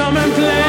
come and play.